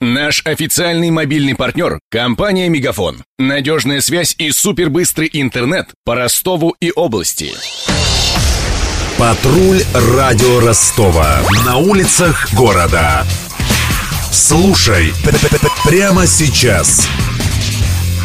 Наш официальный мобильный партнер – компания «Мегафон». Надежная связь и супербыстрый интернет по Ростову и области. Патруль радио Ростова. На улицах города. Слушай прямо сейчас.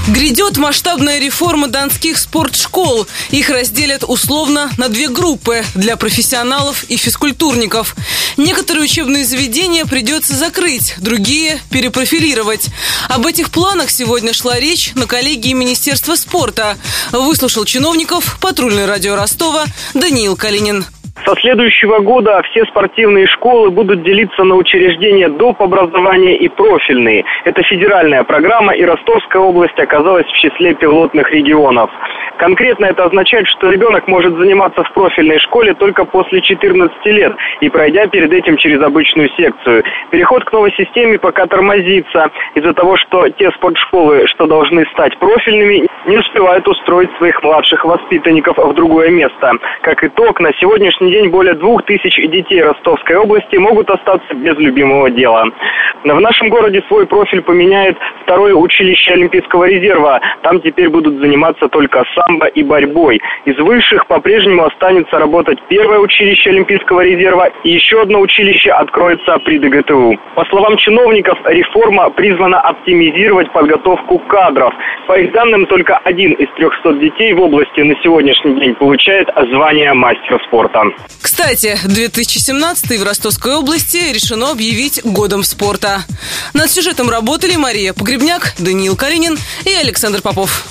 Грядет масштабная реформа донских спортшкол. Их разделят условно на две группы – для профессионалов и физкультурников. Некоторые учебные заведения придется закрыть, другие – перепрофилировать. Об этих планах сегодня шла речь на коллегии Министерства спорта. Выслушал чиновников патрульной радио Ростова Даниил Калинин. Со следующего года все спортивные школы будут делиться на учреждения доп. образования и профильные. Это федеральная программа, и Ростовская область оказалась в числе пилотных регионов. Конкретно это означает, что ребенок может заниматься в профильной школе только после 14 лет и пройдя перед этим через обычную секцию. Переход к новой системе пока тормозится из-за того, что те спортшколы, что должны стать профильными, не успевают устроить своих младших воспитанников в другое место. Как итог, на сегодняшний день более двух тысяч детей Ростовской области могут остаться без любимого дела. В нашем городе свой профиль поменяет второе училище Олимпийского резерва. Там теперь будут заниматься только самбо и борьбой. Из высших по-прежнему останется работать первое училище Олимпийского резерва и еще одно училище откроется при ДГТУ. По словам чиновников, реформа призвана оптимизировать подготовку кадров. По их данным, только один из 300 детей в области на сегодняшний день получает звание мастера спорта. Кстати, 2017 в Ростовской области решено объявить годом спорта. Над сюжетом работали Мария Погребняк, Даниил Калинин и Александр Попов.